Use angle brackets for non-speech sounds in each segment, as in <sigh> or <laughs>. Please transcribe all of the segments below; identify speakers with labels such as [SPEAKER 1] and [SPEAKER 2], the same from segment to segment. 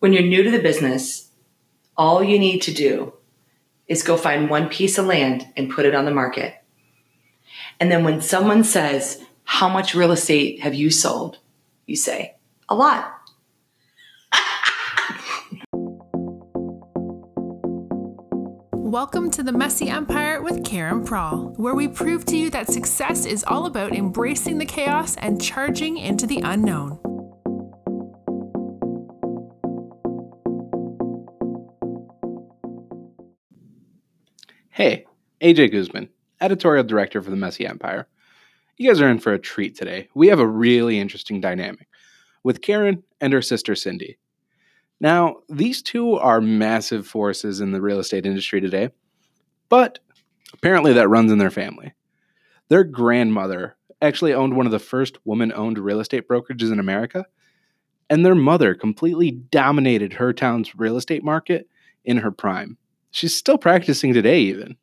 [SPEAKER 1] When you're new to the business, all you need to do is go find one piece of land and put it on the market. And then when someone says, How much real estate have you sold? You say, A lot. <laughs>
[SPEAKER 2] Welcome to the Messy Empire with Caryn Prawl, where we prove to you that success is all about embracing the chaos and charging into the unknown.
[SPEAKER 3] Hey, AJ Guzman, editorial director for the Messy Empire. You guys are in for a treat today. We have a really interesting dynamic with Caryn and her sister Cindy. Now, these two are massive forces in the real estate industry today, but apparently that runs in their family. Their grandmother actually owned one of the first woman owned real estate brokerages in America, and their mother completely dominated her town's real estate market in her prime. She's still practicing today, even.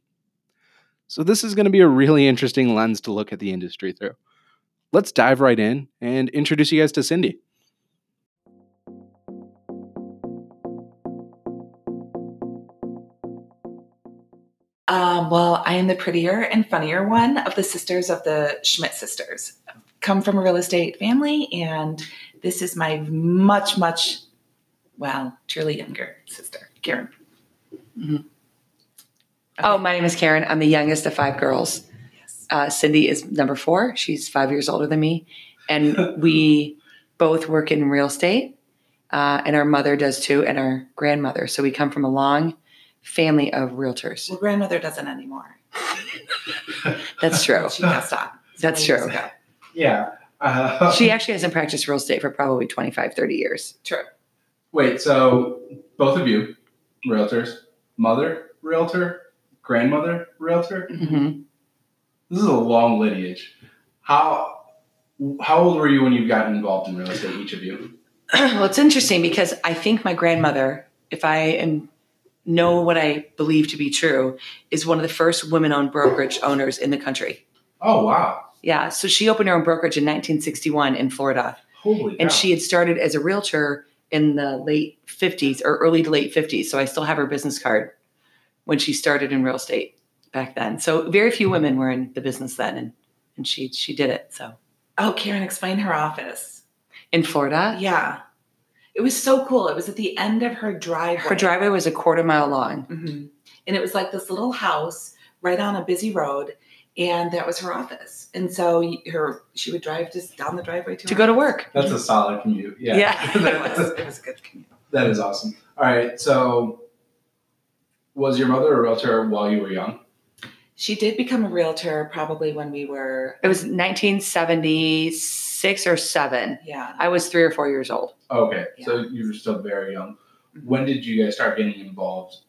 [SPEAKER 3] So, this is going to be a really interesting lens to look at the industry through. Let's dive right in and introduce you guys to Cindy.
[SPEAKER 4] Um, well, I am the prettier and funnier one of the sisters of the Schmidt sisters. Come from a real estate family, and this is my much, much, well, truly younger sister, Caryn.
[SPEAKER 1] Oh, my name is Caryn. I'm the youngest of five girls.
[SPEAKER 4] Yes.
[SPEAKER 1] Uh, Cindy is number four. She's five years older than me. And <laughs> we both work in real estate. Uh, and our mother does too, and our grandmother. So we come from a long family of realtors.
[SPEAKER 4] Well, grandmother doesn't anymore. <laughs>
[SPEAKER 1] That's true.
[SPEAKER 4] She passed on.
[SPEAKER 1] That's true.
[SPEAKER 4] ago.
[SPEAKER 3] Yeah. Uh,
[SPEAKER 1] She actually hasn't practiced real estate for probably 25, 30 years.
[SPEAKER 4] True.
[SPEAKER 3] Wait, so both of you, realtors, mother, realtor, grandmother, realtor?
[SPEAKER 1] hmm
[SPEAKER 3] This is a long lineage. How how old were you when you got involved in real estate, each of you? <clears throat>
[SPEAKER 1] well, it's interesting because I think my grandmother, if I am know what I believe to be true, is one of the first women-owned brokerage owners in the country.
[SPEAKER 3] Oh wow.
[SPEAKER 1] Yeah, so she opened her own brokerage in 1961 in Florida,
[SPEAKER 3] Holy
[SPEAKER 1] and
[SPEAKER 3] cow.
[SPEAKER 1] she had started as a realtor in the late 50s or early to late 50s. So I still have her business card when she started in real estate back then. So very few women were in the business then, and and she she did it. So
[SPEAKER 4] Oh, Caryn, explain her office.
[SPEAKER 1] in Florida,
[SPEAKER 4] Yeah. It was so cool. It was at the end of her driveway.
[SPEAKER 1] her driveway was a quarter mile long.
[SPEAKER 4] hmm And it was like this little house right on a busy road, and that was her office. And so her she would drive just down the driveway to
[SPEAKER 1] To
[SPEAKER 4] her
[SPEAKER 1] go to work.
[SPEAKER 3] That's a solid commute. Yeah.
[SPEAKER 1] Yeah. <laughs>
[SPEAKER 4] it was. It was a good commute.
[SPEAKER 3] that is awesome. All right. So was your mother a realtor while you were young?
[SPEAKER 4] She did become a realtor probably when we were.
[SPEAKER 1] It was 1976 or seven.
[SPEAKER 4] Yeah.
[SPEAKER 1] I was three or four years old.
[SPEAKER 3] Okay. So you were still very young. Mm-hmm. When did you guys start getting involved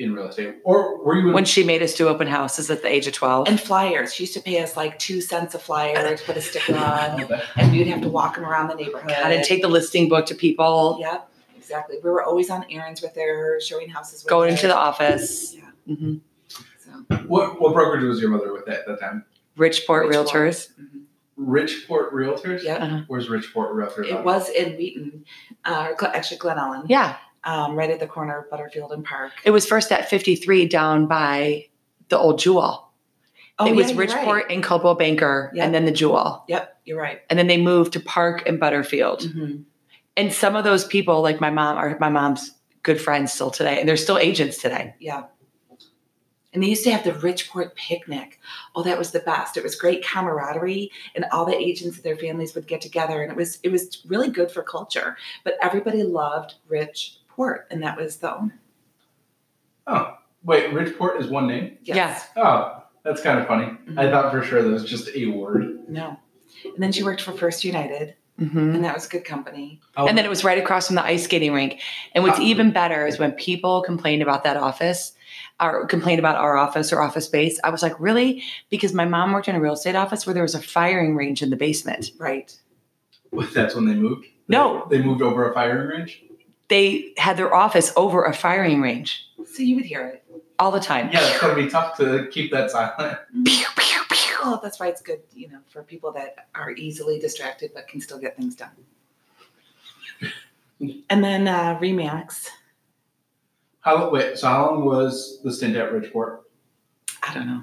[SPEAKER 3] in real estate? Or were you
[SPEAKER 1] When she made us do open houses at the age of 12.
[SPEAKER 4] And flyers. She used to pay us like two cents a flyer to put a sticker <laughs> on, and we'd have to walk them around the neighborhood.
[SPEAKER 1] God, and take the listing book to people,
[SPEAKER 4] Yep, exactly. We were always on errands with her, showing houses. With
[SPEAKER 1] going
[SPEAKER 4] her.
[SPEAKER 1] into the office.
[SPEAKER 4] Yeah.
[SPEAKER 1] hmm
[SPEAKER 4] So,
[SPEAKER 3] What what brokerage was your mother with at that time?
[SPEAKER 1] Richport
[SPEAKER 4] Richport.
[SPEAKER 1] Realtors.
[SPEAKER 3] Richport Realtors?
[SPEAKER 4] Yeah.
[SPEAKER 1] Uh-huh.
[SPEAKER 3] Where's Richport Realtors?
[SPEAKER 4] It was in Wheaton, uh, or actually Glen Ellyn.
[SPEAKER 1] Yeah.
[SPEAKER 4] Um, right at the corner of Butterfield and Park.
[SPEAKER 1] It was first at 53 down by the old Jewel.
[SPEAKER 4] Oh,
[SPEAKER 1] it was
[SPEAKER 4] yeah, you're
[SPEAKER 1] Richport
[SPEAKER 4] right.
[SPEAKER 1] and Coldwell Banker
[SPEAKER 4] Yep.
[SPEAKER 1] and then the Jewel.
[SPEAKER 4] Yep, you're right.
[SPEAKER 1] And then they moved to Park and Butterfield.
[SPEAKER 4] Mhm.
[SPEAKER 1] And some of those people, like my mom, are my mom's good friends still today. And they're still agents today.
[SPEAKER 4] Yeah. And they used to have the Richport picnic. Oh, that was the best. It was great camaraderie, and all the agents and their families would get together, and it was it was really good for culture. But everybody loved Richport, and that was the owner.
[SPEAKER 3] Oh. Wait, Richport is one name?
[SPEAKER 4] Yes.
[SPEAKER 3] Oh, that's kind of funny.
[SPEAKER 4] Mhm.
[SPEAKER 3] I thought for sure that was just a word.
[SPEAKER 4] No. And then she worked for First United,
[SPEAKER 1] hmm
[SPEAKER 4] and that was good company.
[SPEAKER 3] Oh,
[SPEAKER 1] And then it was right across from the ice skating rink. And what's
[SPEAKER 3] Ah.
[SPEAKER 1] even better is when people complained about that office or complained about our office or office space, I was like, really? Because my mom worked in a real estate office where there was a firing range in the basement.
[SPEAKER 4] Right.
[SPEAKER 3] that's when they moved?
[SPEAKER 1] No.
[SPEAKER 3] They moved over a firing range?
[SPEAKER 1] They had their office over a firing range
[SPEAKER 4] So you would hear it.
[SPEAKER 1] all the time.
[SPEAKER 3] Yeah, it's going to be tough to keep that silent. <laughs>
[SPEAKER 1] Pew, pew, pew.
[SPEAKER 4] Well, that's why it's good, you know, for people that are easily distracted but can still get things done. <laughs> And then uh, Remax.
[SPEAKER 3] How wait? So how long was the stint at Richport?
[SPEAKER 4] I don't know.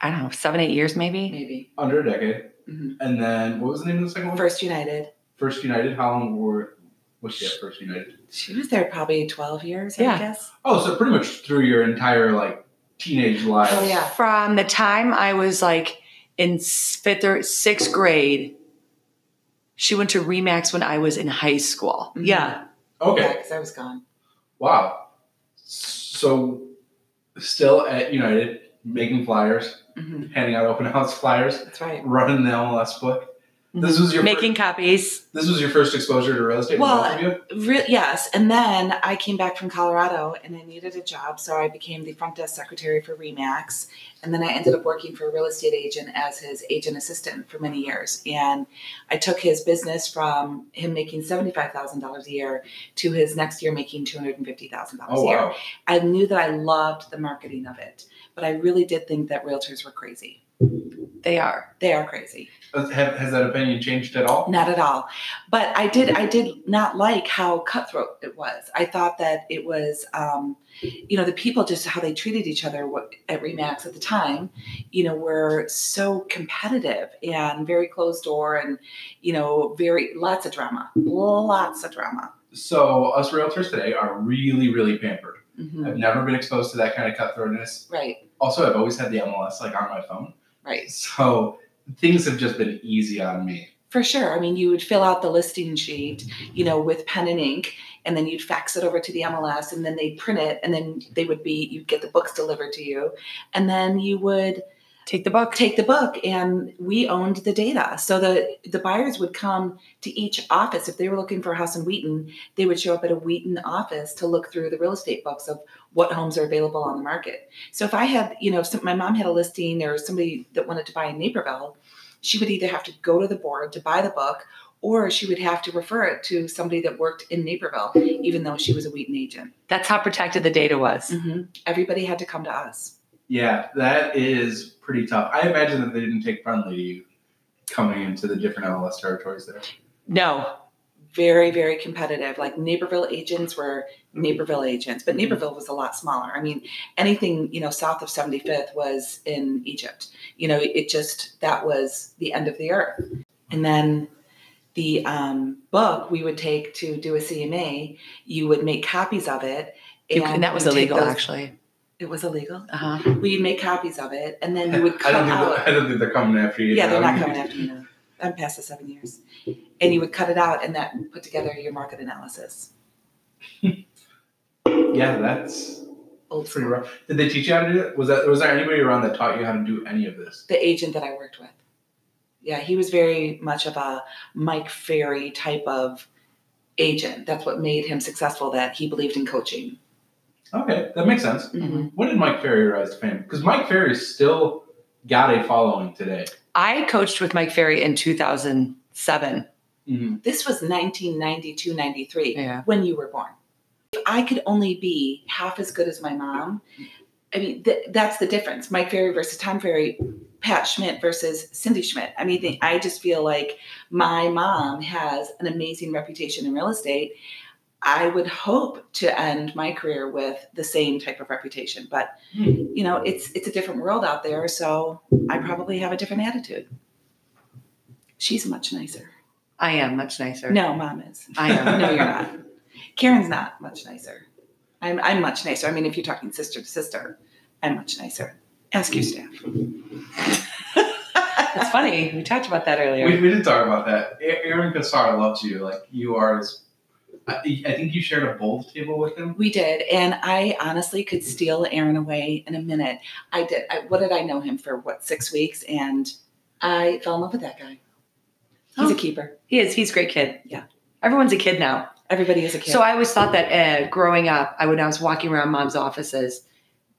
[SPEAKER 1] I don't know, seven, eight years maybe.
[SPEAKER 4] Maybe.
[SPEAKER 3] Under a decade.
[SPEAKER 4] Mhm.
[SPEAKER 3] And then what was the name of the second one?
[SPEAKER 4] First United.
[SPEAKER 3] First United. How long were was she at First United?
[SPEAKER 4] She was there probably 12 years,
[SPEAKER 1] Yeah.
[SPEAKER 4] I guess.
[SPEAKER 3] Oh, so pretty much through your entire like teenage life.
[SPEAKER 4] Oh, yeah.
[SPEAKER 1] From the time I was like in fifth or sixth grade, she went to Remax when I was in high school.
[SPEAKER 4] Mhm.
[SPEAKER 1] Yeah.
[SPEAKER 3] Okay.
[SPEAKER 4] Yeah, because I was gone.
[SPEAKER 3] Wow. So still at United, making flyers,
[SPEAKER 4] hmm
[SPEAKER 3] handing out open house flyers,
[SPEAKER 4] That's right.
[SPEAKER 3] running the MLS book. This was your
[SPEAKER 1] Making copies.
[SPEAKER 3] This was your first exposure to real estate.
[SPEAKER 4] Well,
[SPEAKER 3] both of you?
[SPEAKER 4] Re- yes, and then I came back from Colorado and I needed a job, so I became the front desk secretary for Remax, and then I ended up working for a real estate agent as his agent assistant for many years. And I took his business from him making seventy five thousand dollars a year to his next year making two hundred and fifty thousand dollars
[SPEAKER 3] Oh
[SPEAKER 4] a year.
[SPEAKER 3] wow.
[SPEAKER 4] I knew that I loved the marketing of it, but I really did think that realtors were crazy.
[SPEAKER 1] They are.
[SPEAKER 4] They are crazy.
[SPEAKER 3] Has, have- has that opinion changed at all?
[SPEAKER 4] Not at all. But I did I did not like how cutthroat it was. I thought that it was um, you know, the people just how they treated each other what- at Remax at the time, you know, were so competitive and very closed door and, you know, very lots of drama. Lots of drama.
[SPEAKER 3] So us realtors today are really, really pampered.
[SPEAKER 4] Mhm.
[SPEAKER 3] I've never been exposed to that kind of cutthroatness.
[SPEAKER 4] Right,
[SPEAKER 3] Also, I've always had the MLS like on my phone,
[SPEAKER 4] right.
[SPEAKER 3] so things have just been easy on me.
[SPEAKER 4] For sure. I mean, you would fill out the listing sheet, you know, with pen and ink, and then you'd fax it over to the MLS, and then they'd print it, and then they would be, you'd get the books delivered to you, and then you would
[SPEAKER 1] Take the book.
[SPEAKER 4] take the book, and we owned the data. So the the buyers would come to each office if they were looking for a house in Wheaton, they would show up at a Wheaton office to look through the real estate books of what homes are available on the market. So if I had, you know, some, my mom had a listing or somebody that wanted to buy in Naperville, she would either have to go to the board to buy the book or she would have to refer it to somebody that worked in Naperville, even though she was a Wheaton agent.
[SPEAKER 1] That's how protected the data was. Mm-hmm.
[SPEAKER 4] Everybody had to come to us.
[SPEAKER 3] Yeah, that is pretty tough. I imagine that they didn't take friendly to you coming into the different MLS territories there.
[SPEAKER 1] No.
[SPEAKER 4] Very, very competitive. Like Naperville agents were Naperville agents, but Naperville was a lot smaller. I mean, anything, you know, south of 75th was in Egypt. You know, it just, that was the end of the earth. And then the um, book we would take to do a CMA, you would make copies of it.
[SPEAKER 1] You- and that was illegal,
[SPEAKER 4] those-
[SPEAKER 1] actually.
[SPEAKER 4] It was illegal.
[SPEAKER 1] Uh huh.
[SPEAKER 4] We'd make copies of it, and then you <laughs> would
[SPEAKER 3] I don't, think
[SPEAKER 4] out.
[SPEAKER 3] that- I don't think they're coming after you.
[SPEAKER 4] Yeah, they're not coming after you. now. I'm past the seven years. And you would cut it out and that put together your market analysis. <laughs>
[SPEAKER 3] Yeah, that's
[SPEAKER 4] Old
[SPEAKER 3] pretty rough. Did they teach you how to do it? Was that was there anybody around that taught you how to do any of this?
[SPEAKER 4] The agent that I worked with. Yeah, he was very much of a Mike Ferry type of agent. That's what made him successful, that he believed in coaching.
[SPEAKER 3] Okay, that makes sense.
[SPEAKER 4] Mhm.
[SPEAKER 3] When did Mike Ferry rise to fame? Because Mike Ferry still got a following today.
[SPEAKER 1] I coached with Mike Ferry in 2007.
[SPEAKER 3] Mm-hmm.
[SPEAKER 4] This was 1992, 93.
[SPEAKER 1] Yeah.
[SPEAKER 4] when you were born. I could only be half as good as my mom, I mean, th- that's the difference. Mike Ferry versus Tom Ferry, Pat Schmidt versus Cindy Schmidt. I mean, I just feel like my mom has an amazing reputation in real estate. I would hope to end my career with the same type of reputation, but
[SPEAKER 3] Hmm.
[SPEAKER 4] you know, it's it's a different world out there, so I probably have a different attitude. She's much nicer.
[SPEAKER 1] I am much nicer.
[SPEAKER 4] No, mom is.
[SPEAKER 1] I am. <laughs>
[SPEAKER 4] no, you're not. Caryn's not much nicer. I'm, I'm much nicer. I mean, if you're talking sister to sister, I'm much nicer. Ask your staff. <laughs>
[SPEAKER 1] It's funny. We talked about that earlier.
[SPEAKER 3] We, we did talk about that. Aaron Kassar loves you. Like you are his. I, I think you shared a bowls table with him.
[SPEAKER 4] We did, and I honestly could steal Aaron away in a minute. I did. I, what did I know him for? What six weeks? And I fell in love with that guy. He's
[SPEAKER 1] Oh.
[SPEAKER 4] a keeper.
[SPEAKER 1] he is. He's a great kid.
[SPEAKER 4] Yeah.
[SPEAKER 1] Everyone's a kid now.
[SPEAKER 4] Everybody is a kid.
[SPEAKER 1] So I always thought that uh, growing up, I when I was walking around mom's offices,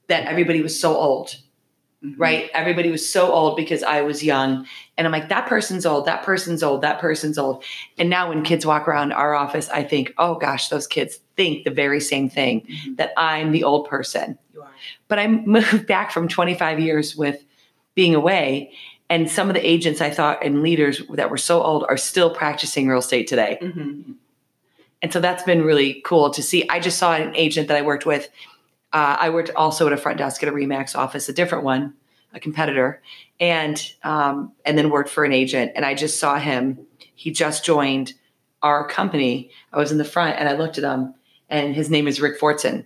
[SPEAKER 1] that everybody was so old,
[SPEAKER 4] Mhm.
[SPEAKER 1] right? Everybody was so old because I was young, and I'm like, that person's old, that person's old, that person's old. And now when kids walk around our office, I think, oh gosh, those kids think the very same thing
[SPEAKER 4] Mhm.
[SPEAKER 1] that I'm the old person.
[SPEAKER 4] You are.
[SPEAKER 1] But I <laughs> moved back from 25 years with being away. And some of the agents I thought and leaders that were so old are still practicing real estate today.
[SPEAKER 4] Mhm.
[SPEAKER 1] And so that's been really cool to see. I just saw an agent that I worked with. Uh, I worked also at a front desk at a Remax office, a different one, a competitor, and um, and then worked for an agent. And I just saw him. He just joined our company. I was in the front, and I looked at him, and his name is Rick Fortson.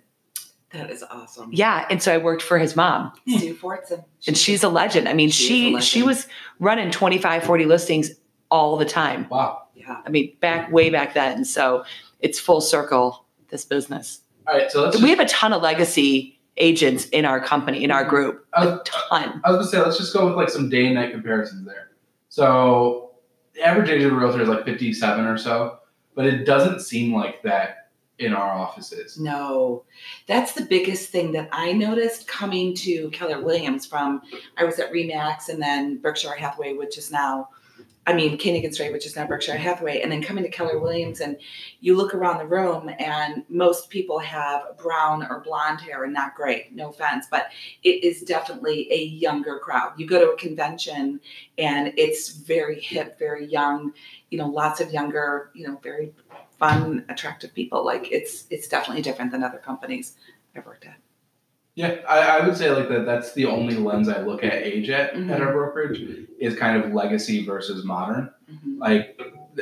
[SPEAKER 4] That is awesome.
[SPEAKER 1] Yeah, and so I worked for his mom,
[SPEAKER 4] Sue Fortson.
[SPEAKER 1] and she's a legend. I mean,
[SPEAKER 4] She
[SPEAKER 1] she she was running 25, 40 listings all the time.
[SPEAKER 3] Wow.
[SPEAKER 4] Yeah.
[SPEAKER 1] I mean, back way back then. So it's full circle. This business.
[SPEAKER 3] All right, so let's.
[SPEAKER 1] We have a ton of legacy agents in our company, in our group.
[SPEAKER 3] I
[SPEAKER 1] A
[SPEAKER 3] was,
[SPEAKER 1] ton.
[SPEAKER 3] I was gonna say let's just go with like some day and night comparisons there. So the average age of a realtor is like fifty-seven or so, but it doesn't seem like that in our offices.
[SPEAKER 4] No, that's the biggest thing that I noticed coming to Keller Williams from. I was at Remax and then Berkshire Hathaway, which is now, I mean, Koenig and Strey, which is now Berkshire Hathaway, and then coming to Keller Williams, and you look around the room, and most people have brown or blonde hair, and not gray. No offense, but it is definitely a younger crowd. You go to a convention, and it's very hip, very young. You know, lots of younger, you know, very fun, attractive people. Like it's it's definitely different than other companies I've worked at.
[SPEAKER 3] Yeah, I, I would say like that. That's the only lens I look at age at
[SPEAKER 4] Mhm.
[SPEAKER 3] at our brokerage is kind of legacy versus modern. Like,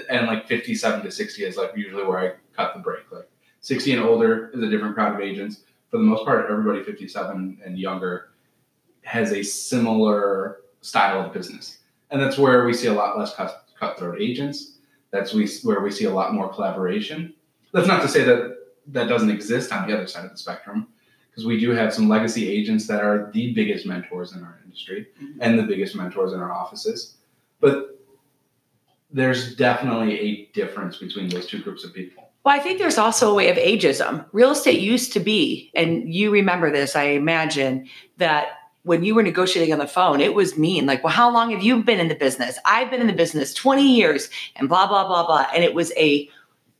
[SPEAKER 3] and like fifty-seven to sixty is like usually where I cut the break. Like sixty and older is a different crowd of agents. For the most part, everybody fifty-seven and younger has a similar style of business, and that's where we see a lot less cut, cutthroat agents. That's we where we see a lot more collaboration. That's not to say that that doesn't exist on the other side of the spectrum because we do have some legacy agents that are the biggest mentors in our industry
[SPEAKER 4] Mhm.
[SPEAKER 3] and the biggest mentors in our offices. But there's definitely a difference between those two groups of people.
[SPEAKER 1] Well, I think there's also a way of ageism. Real estate used to be, and you remember this, I imagine, that when you were negotiating on the phone, it was mean. Like, well, how long have you been in the business? I've been in the business 20 years, and blah blah blah blah. And it was a,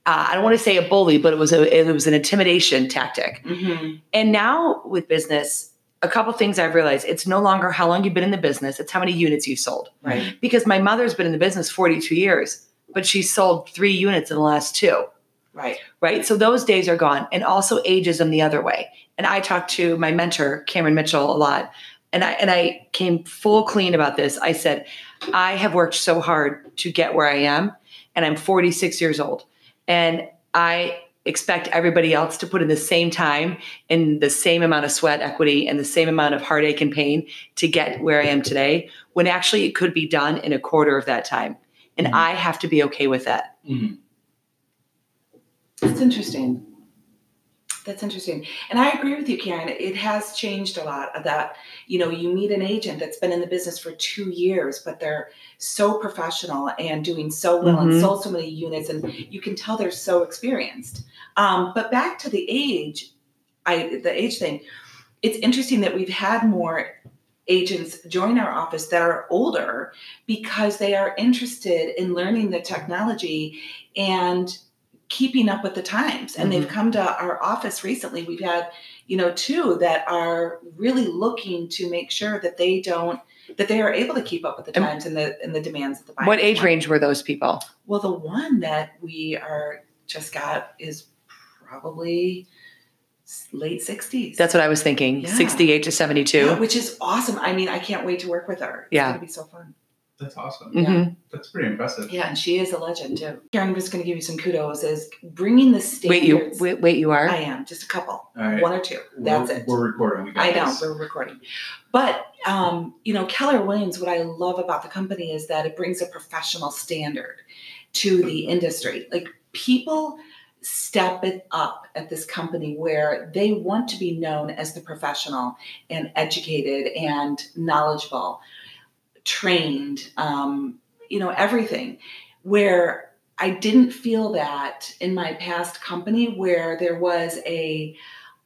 [SPEAKER 1] uh, I don't want to say a bully, but it was a, it was an intimidation tactic.
[SPEAKER 4] Mm-hmm.
[SPEAKER 1] And now with business, a couple things I've realized: it's no longer how long you've been in the business; it's how many units you've sold.
[SPEAKER 4] Right.
[SPEAKER 1] Because my mother's been in the business 42 years, but she sold three units in the last two
[SPEAKER 4] Right.
[SPEAKER 1] right? So those days are gone. And also ageism the other way. And I talked to my mentor, Cameron Mitchell, a lot. And I and I came full clean about this. I said, I have worked so hard to get where I am, and I'm 46 years old. And I expect everybody else to put in the same time and the same amount of sweat equity and the same amount of heartache and pain to get where I am today, when actually it could be done in a quarter of that time. And
[SPEAKER 3] Mhm.
[SPEAKER 1] I have to be okay with that.
[SPEAKER 3] Mhm.
[SPEAKER 4] That's interesting. That's interesting. And I agree with you, Caryn. It has changed a lot of that. You know, you meet an agent that's been in the business for two years, but they're so professional and doing so well and
[SPEAKER 1] Mhm.
[SPEAKER 4] sold so many units, and you can tell they're so experienced. Um, but back to the age, I the age thing. It's interesting that we've had more agents join our office that are older because they are interested in learning the technology and keeping up with the times and they've mm-hmm. come to our office recently we've had you know two that are really looking to make sure that they don't that they are able to keep up with the times and the and the demands of the buyers
[SPEAKER 1] What age
[SPEAKER 4] want.
[SPEAKER 1] range were those people?
[SPEAKER 4] well the one that we are just got is probably late 60s
[SPEAKER 1] That's what I was thinking.
[SPEAKER 4] Yeah.
[SPEAKER 1] 68 to 72.
[SPEAKER 4] Yeah, which is awesome i mean i can't wait to work with her it's
[SPEAKER 1] Yeah.
[SPEAKER 4] going to be so fun
[SPEAKER 3] That's awesome.
[SPEAKER 1] Mhm.
[SPEAKER 3] That's pretty impressive.
[SPEAKER 4] yeah and she is a legend too Caryn just going to give you some kudos is bringing the standards.
[SPEAKER 1] Wait, you wait, wait, you are?
[SPEAKER 4] i am just a couple
[SPEAKER 3] All right.
[SPEAKER 4] one or two that's
[SPEAKER 3] we're,
[SPEAKER 4] it
[SPEAKER 3] We're recording. We got
[SPEAKER 4] I know
[SPEAKER 3] this.
[SPEAKER 4] we're recording, but um, you know Keller Williams. What I love about the company is that it brings a professional standard to the industry. Like people step it up at this company where they want to be known as the professional and educated and knowledgeable, trained. Um, you know everything. Where I didn't feel that in my past company, where there was a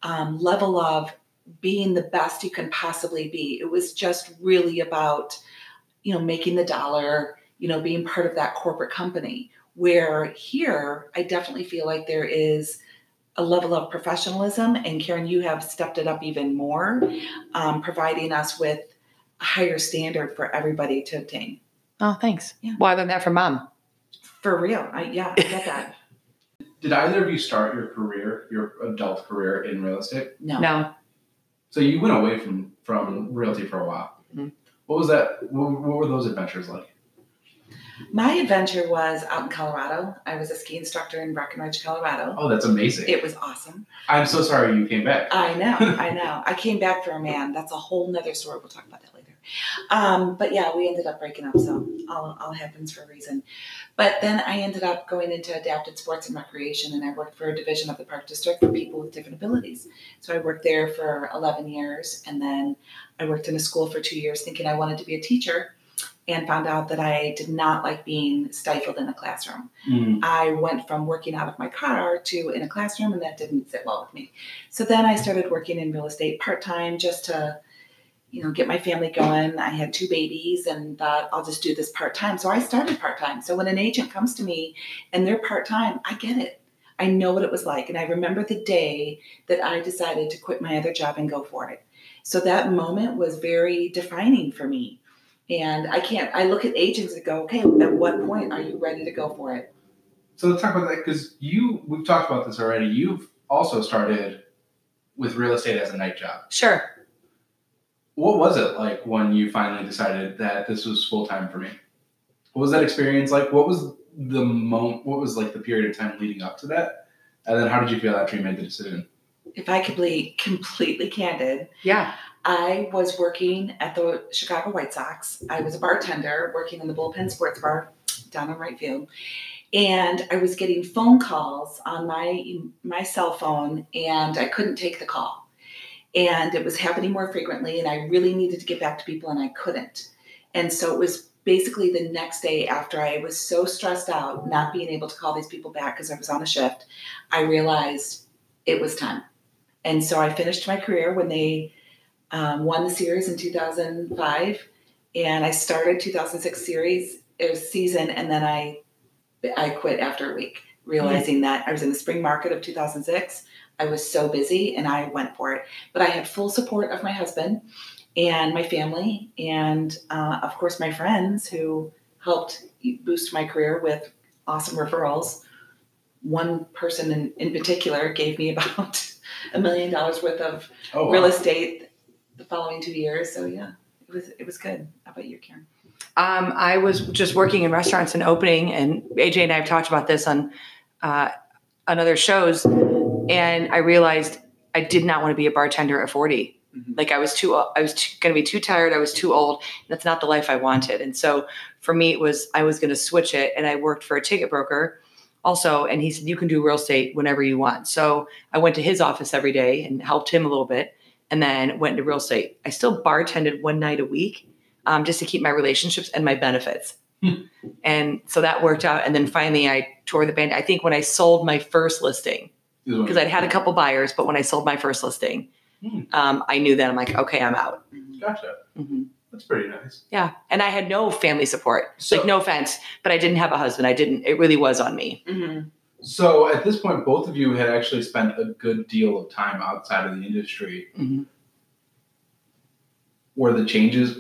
[SPEAKER 4] um, level of being the best you can possibly be. It was just really about, you know, making the dollar, you know, being part of that corporate company. Where here, I definitely feel like there is a level of professionalism, and Caryn, you have stepped it up even more, um, providing us with higher standard for everybody to obtain.
[SPEAKER 1] Oh, thanks.
[SPEAKER 4] Yeah.
[SPEAKER 1] Well, I learned that from mom.
[SPEAKER 4] For real, I yeah, I get that. <laughs>
[SPEAKER 3] Did either of you start your career, your adult career in real estate?
[SPEAKER 4] No.
[SPEAKER 1] No.
[SPEAKER 3] So you went away from from realty for a while.
[SPEAKER 1] Mhm.
[SPEAKER 3] What was that? What, what were those adventures like?
[SPEAKER 4] My adventure was out in Colorado. I was a ski instructor in Breckenridge, Colorado.
[SPEAKER 3] Oh, that's amazing.
[SPEAKER 4] It was awesome.
[SPEAKER 3] I'm so sorry you came back.
[SPEAKER 4] I know, I <laughs> know. I came back for a man. That's a whole nother story. We'll talk about that later. Um, but yeah, we ended up breaking up, so all, all happens for a reason. But then I ended up going into adapted sports and recreation, and I worked for a division of the Park District for people with different abilities. So I worked there for 11 years, and then I worked in a school for two years thinking I wanted to be a teacher and found out that I did not like being stifled in a classroom.
[SPEAKER 3] Mm.
[SPEAKER 4] I went from working out of my car to in a classroom, and that didn't sit well with me. So then I started working in real estate part time just to, you know, get my family going. I had two babies and thought I'll just do this part time. So I started part time. So when an agent comes to me and they're part time, I get it. I know what it was like. And I remember the day that I decided to quit my other job and go for it. So that moment was very defining for me. And I can't, I look at agents and go, okay, at what point are you ready to go for it?
[SPEAKER 3] So let's talk about that because you we've talked about this already. You've also started with real estate as a night job.
[SPEAKER 1] Sure.
[SPEAKER 3] What was it like when you finally decided that this was full time for me? What was that experience like? What was the moment? What was like the period of time leading up to that? And then how did you feel after you made the decision?
[SPEAKER 4] If I could be completely candid,
[SPEAKER 1] Yeah.
[SPEAKER 4] I was working at the Chicago White Sox. I was a bartender working in the Bullpen Sports Bar down in right field. And I was getting phone calls on my my cell phone and I couldn't take the call. And it was happening more frequently and I really needed to get back to people and I couldn't. And so it was basically the next day after I was so stressed out not being able to call these people back because I was on a shift, I realized it was time. And so I finished my career when they um, won the series in 2005, and I started 2006 series it was season, and then I I quit after a week, realizing that I was in the spring market of 2006. I was so busy, and I went for it. But I had full support of my husband and my family, and uh, of course my friends who helped boost my career with awesome referrals. One person in, in particular gave me <laughs> about a million dollars worth of
[SPEAKER 3] Oh,
[SPEAKER 4] real estate the following two years. So yeah, it was it was good. How about you, Caryn?
[SPEAKER 1] Um, I was just working in restaurants and opening, and AJ and I have talked about this on uh, on other shows, and I realized I did not want to be a bartender at 40.
[SPEAKER 3] Mhm.
[SPEAKER 1] Like I was too, I was going to be too tired. I was too old. That's not the life I wanted. And so for me, it was I was going to switch it, and I worked for a ticket broker also. And he said you can do real estate whenever you want. So I went to his office every day and helped him a little bit, and then went into real estate. I still bartended one night a week um, just to keep my relationships and my benefits. and so that worked out. And then finally, I tore the band. I think when I sold my first listing, because I'd had a couple buyers, but when I sold my first listing,
[SPEAKER 3] Hmm.
[SPEAKER 1] um, I knew that I'm like, okay, I'm out.
[SPEAKER 3] Gotcha.
[SPEAKER 1] hmm
[SPEAKER 3] That's pretty nice.
[SPEAKER 1] Yeah, and I had no family support.
[SPEAKER 3] So-
[SPEAKER 1] like, no offense, but I didn't have a husband. I didn't. It really was on me.
[SPEAKER 4] Mm-hmm.
[SPEAKER 3] So at this point, both of you had actually spent a good deal of time outside of the industry.
[SPEAKER 1] Mhm.
[SPEAKER 3] Were the changes?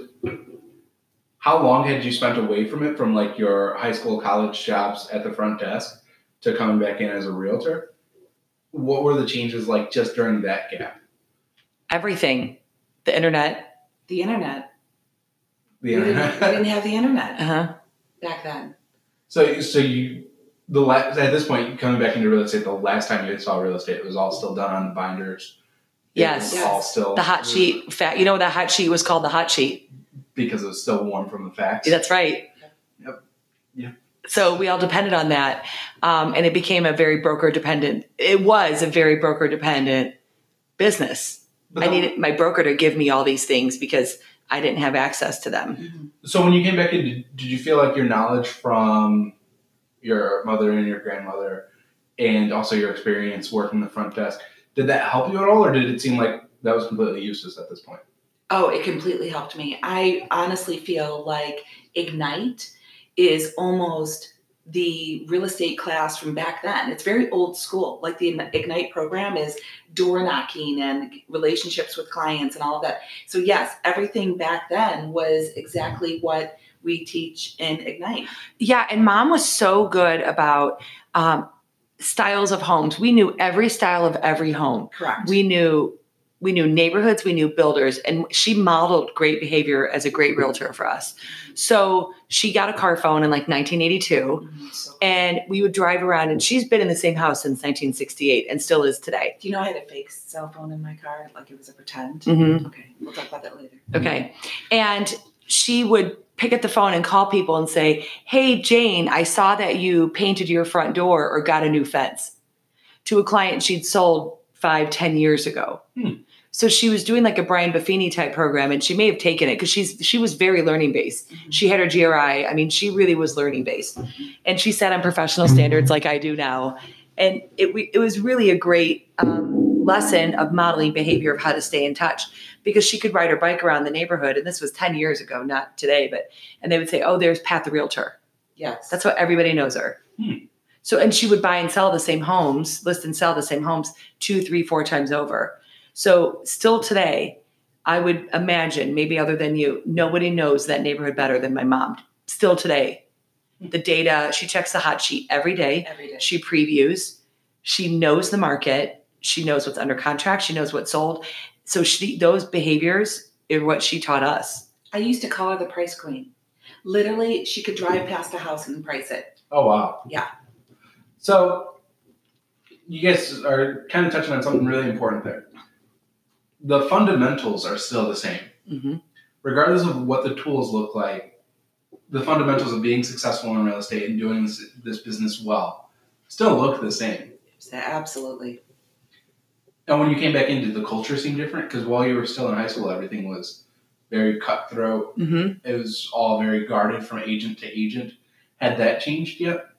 [SPEAKER 3] How long had you spent away from it, from like your high school, college jobs at the front desk, to coming back in as a realtor? What were the changes like just during that gap?
[SPEAKER 1] Everything, the internet.
[SPEAKER 4] The internet.
[SPEAKER 3] The
[SPEAKER 4] we, didn't, we didn't have the internet <laughs>
[SPEAKER 1] Uh huh.
[SPEAKER 4] back then.
[SPEAKER 3] so, so you the last at this point coming back into real estate, the last time you saw real estate, it was all still done on the binders. It
[SPEAKER 1] Yes.
[SPEAKER 3] was all still
[SPEAKER 1] The hot sheet. Fat. You know that hot sheet was called the hot sheet.
[SPEAKER 3] because it was still warm from the fax.
[SPEAKER 1] That's right.
[SPEAKER 3] Yep. Yeah.
[SPEAKER 1] So we all depended on that, um, and it became a very broker dependent. It was a very broker dependent business.
[SPEAKER 3] But
[SPEAKER 1] I needed my broker to give me all these things because I didn't have access to them.
[SPEAKER 3] So when you came back in, did, did you feel like your knowledge from your mother and your grandmother, and also your experience working the front desk, did that help you at all, or did it seem like that was completely useless at this point?
[SPEAKER 4] Oh, it completely helped me. I honestly feel like Ignite is almost the real estate class from back then. It's very old school. Like the Ignite program is door knocking and relationships with clients and all of that. So, yes, everything back then was exactly what we teach in Ignite.
[SPEAKER 1] Yeah, and mom was so good about um, styles of homes. We knew every style of every home.
[SPEAKER 4] Correct.
[SPEAKER 1] We knew we knew neighborhoods, we knew builders, and she modeled great behavior as a great realtor for us. So she got a car phone in like 1982,
[SPEAKER 4] Mhm,
[SPEAKER 1] and we would drive around. And she's been in the same house since 1968 and still is today.
[SPEAKER 4] Do you know I had a fake cell phone in my car? Like it was a pretend?
[SPEAKER 1] Mm-hmm.
[SPEAKER 4] Okay, we'll talk about that later.
[SPEAKER 1] Okay. And she would pick up the phone and call people and say, Hey, Jane, I saw that you painted your front door or got a new fence to a client she'd sold five, ten years ago.
[SPEAKER 3] Hmm.
[SPEAKER 1] So she was doing like a Brian Buffini type program and she may have taken it because she's she was very learning based.
[SPEAKER 4] Mhm.
[SPEAKER 1] She had her GRI. I mean, she really was learning based. And she sat on professional standards like I do now. And it, it was really a great um, lesson of modeling behavior of how to stay in touch because she could ride her bike around the neighborhood. And this was 10 years ago, not today, but, and they would say, oh, there's Pat the Realtor.
[SPEAKER 4] Yes.
[SPEAKER 1] That's what everybody knows her.
[SPEAKER 3] Hmm.
[SPEAKER 1] So, and she would buy and sell the same homes, list and sell the same homes two, three, four times over. So, still today, I would imagine, maybe other than you, nobody knows that neighborhood better than my mom. Still today, the data, she checks the hot sheet every day.
[SPEAKER 4] every day.
[SPEAKER 1] She previews. She knows the market. She knows what's under contract. She knows what's sold. So she those behaviors are what she taught us.
[SPEAKER 4] I used to call her the price queen. Literally, she could drive past a house and price it.
[SPEAKER 3] Oh wow.
[SPEAKER 4] Yeah.
[SPEAKER 3] So you guys are kind of touching on something really important there. The fundamentals are still the same.
[SPEAKER 1] Mm-hmm.
[SPEAKER 3] Regardless of what the tools look like, the fundamentals of being successful in real estate and doing this, this business well still look the same.
[SPEAKER 4] Absolutely.
[SPEAKER 3] And when you came back into the culture seemed different because while you were still in high school, everything was very cutthroat.
[SPEAKER 1] Mm-hmm.
[SPEAKER 3] It was all very guarded from agent to agent. Had that changed yet?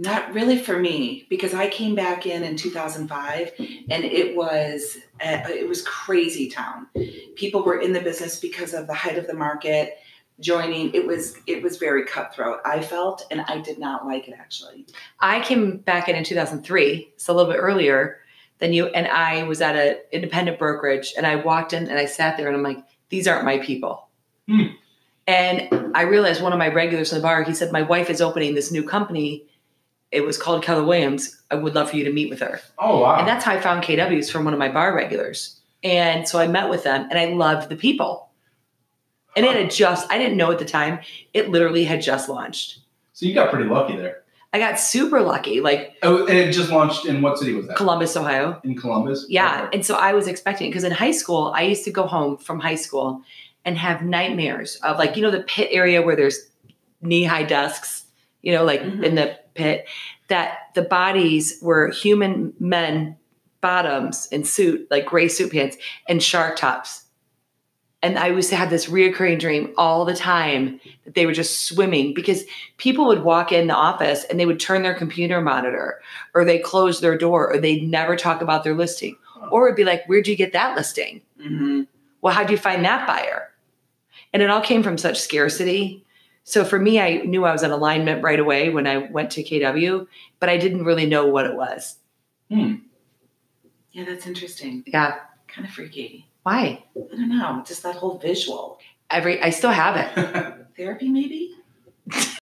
[SPEAKER 4] Not really for me because I came back in in 2005 and it was uh, it was crazy town. People were in the business because of the height of the market joining it was it was very cutthroat I felt and I did not like it actually.
[SPEAKER 1] I came back in in 2003, so a little bit earlier than you. And I was at an independent brokerage, and I walked in and I sat there, and I'm like, these aren't my people.
[SPEAKER 3] Hmm.
[SPEAKER 1] And I realized one of my regulars in the bar, he said, my wife is opening this new company. It was called Keller Williams. I would love for you to meet with her.
[SPEAKER 3] Oh wow.
[SPEAKER 1] And that's how I found KWs from one of my bar regulars. And so I met with them and I loved the people. And it had just, I didn't know at the time, it literally had just launched.
[SPEAKER 3] so you got pretty lucky there.
[SPEAKER 1] I got super lucky, like
[SPEAKER 3] Oh, and it just launched in what city was that?
[SPEAKER 1] Columbus, Ohio.
[SPEAKER 3] in Columbus.
[SPEAKER 1] Yeah.
[SPEAKER 3] Okay.
[SPEAKER 1] And so I was expecting because in high school, I used to go home from high school and have nightmares of like, you know, the pit area where there's knee high desks, you know, like
[SPEAKER 4] Mhm.
[SPEAKER 1] in the pit, that the bodies were human men bottoms in suit, like gray suit pants and shark tops. And I used to have this reoccurring dream all the time that they were just swimming because people would walk in the office and they would turn their computer monitor or they close their door or they'd never talk about their listing. Or it'd be like, where'd you get that listing?
[SPEAKER 4] Mm-hmm.
[SPEAKER 1] Well, how'd you find that buyer? And it all came from such scarcity. So for me, I knew I was in alignment right away when I went to KW, but I didn't really know what it was.
[SPEAKER 3] Hmm.
[SPEAKER 4] Yeah, that's interesting.
[SPEAKER 1] Yeah.
[SPEAKER 4] Kind of freaky.
[SPEAKER 1] Why?
[SPEAKER 4] I don't know, just that whole visual.
[SPEAKER 1] Every I still have it. <laughs>
[SPEAKER 4] Therapy maybe? <laughs>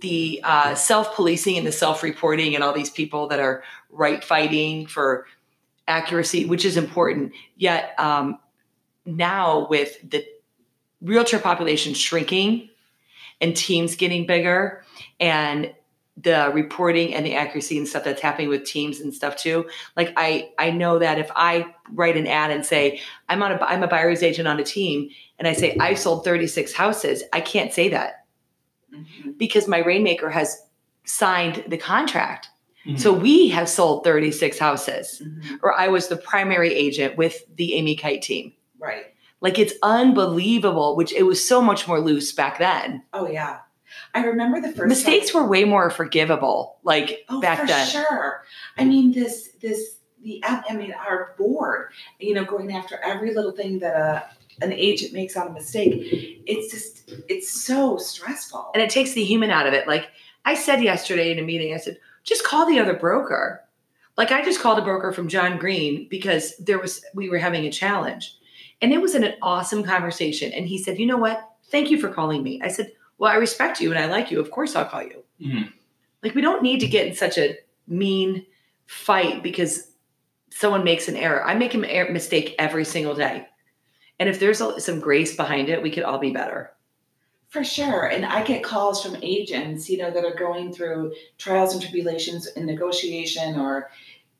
[SPEAKER 1] the uh, self policing and the self reporting and all these people that are right fighting for accuracy, which is important. Yet um, now, with the realtor population shrinking and teams getting bigger and the reporting and the accuracy and stuff that's happening with teams and stuff too. Like I, I know that if I write an ad and say I'm on a, I'm a buyer's agent on a team, and I say I sold 36 houses, I can't say that
[SPEAKER 4] Mhm.
[SPEAKER 1] because my rainmaker has signed the contract.
[SPEAKER 3] Mhm.
[SPEAKER 1] So we have sold 36 houses,
[SPEAKER 4] Mhm.
[SPEAKER 1] or I was the primary agent with the Amy Kite team.
[SPEAKER 4] Right.
[SPEAKER 1] Like it's unbelievable, which it was so much more loose back then.
[SPEAKER 4] Oh yeah. I remember the first
[SPEAKER 1] Mistakes
[SPEAKER 4] time-
[SPEAKER 1] were way more forgivable, like
[SPEAKER 4] Oh,
[SPEAKER 1] back
[SPEAKER 4] for
[SPEAKER 1] then.
[SPEAKER 4] sure. I mean, this this the I mean, our board, you know, going after every little thing that a an agent makes on a mistake. It's just it's so stressful.
[SPEAKER 1] And it takes the human out of it. Like I said yesterday in a meeting, I said, just call the other broker. Like I just called a broker from John Greene because there was we were having a challenge. And it was an awesome conversation. And he said, you know what? Thank you for calling me. I said, well, I respect you and I like you. Of course I'll call you.
[SPEAKER 3] Mhm.
[SPEAKER 1] Like we don't need to get in such a mean fight because someone makes an error. I make a er- mistake every single day. And if there's a, some grace behind it, we could all be better.
[SPEAKER 4] For sure. And I get calls from agents, you know, that are going through trials and tribulations in negotiation or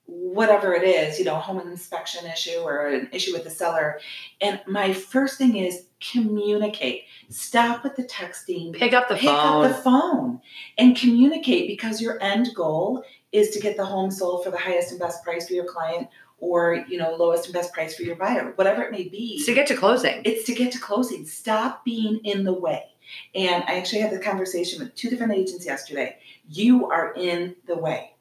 [SPEAKER 4] whatever it is, you know, home inspection issue or an issue with the seller. And my first thing is communicate. Stop with the texting.
[SPEAKER 1] Pick up the
[SPEAKER 4] Pick
[SPEAKER 1] phone.
[SPEAKER 4] up the phone and communicate because your end goal is to get the home sold for the highest and best price for your client or, you know, lowest and best price for your buyer, whatever it may be.
[SPEAKER 1] to get to closing.
[SPEAKER 4] It's to get to closing. Stop being in the way. And I actually had the conversation with two different agents yesterday. You are in the way.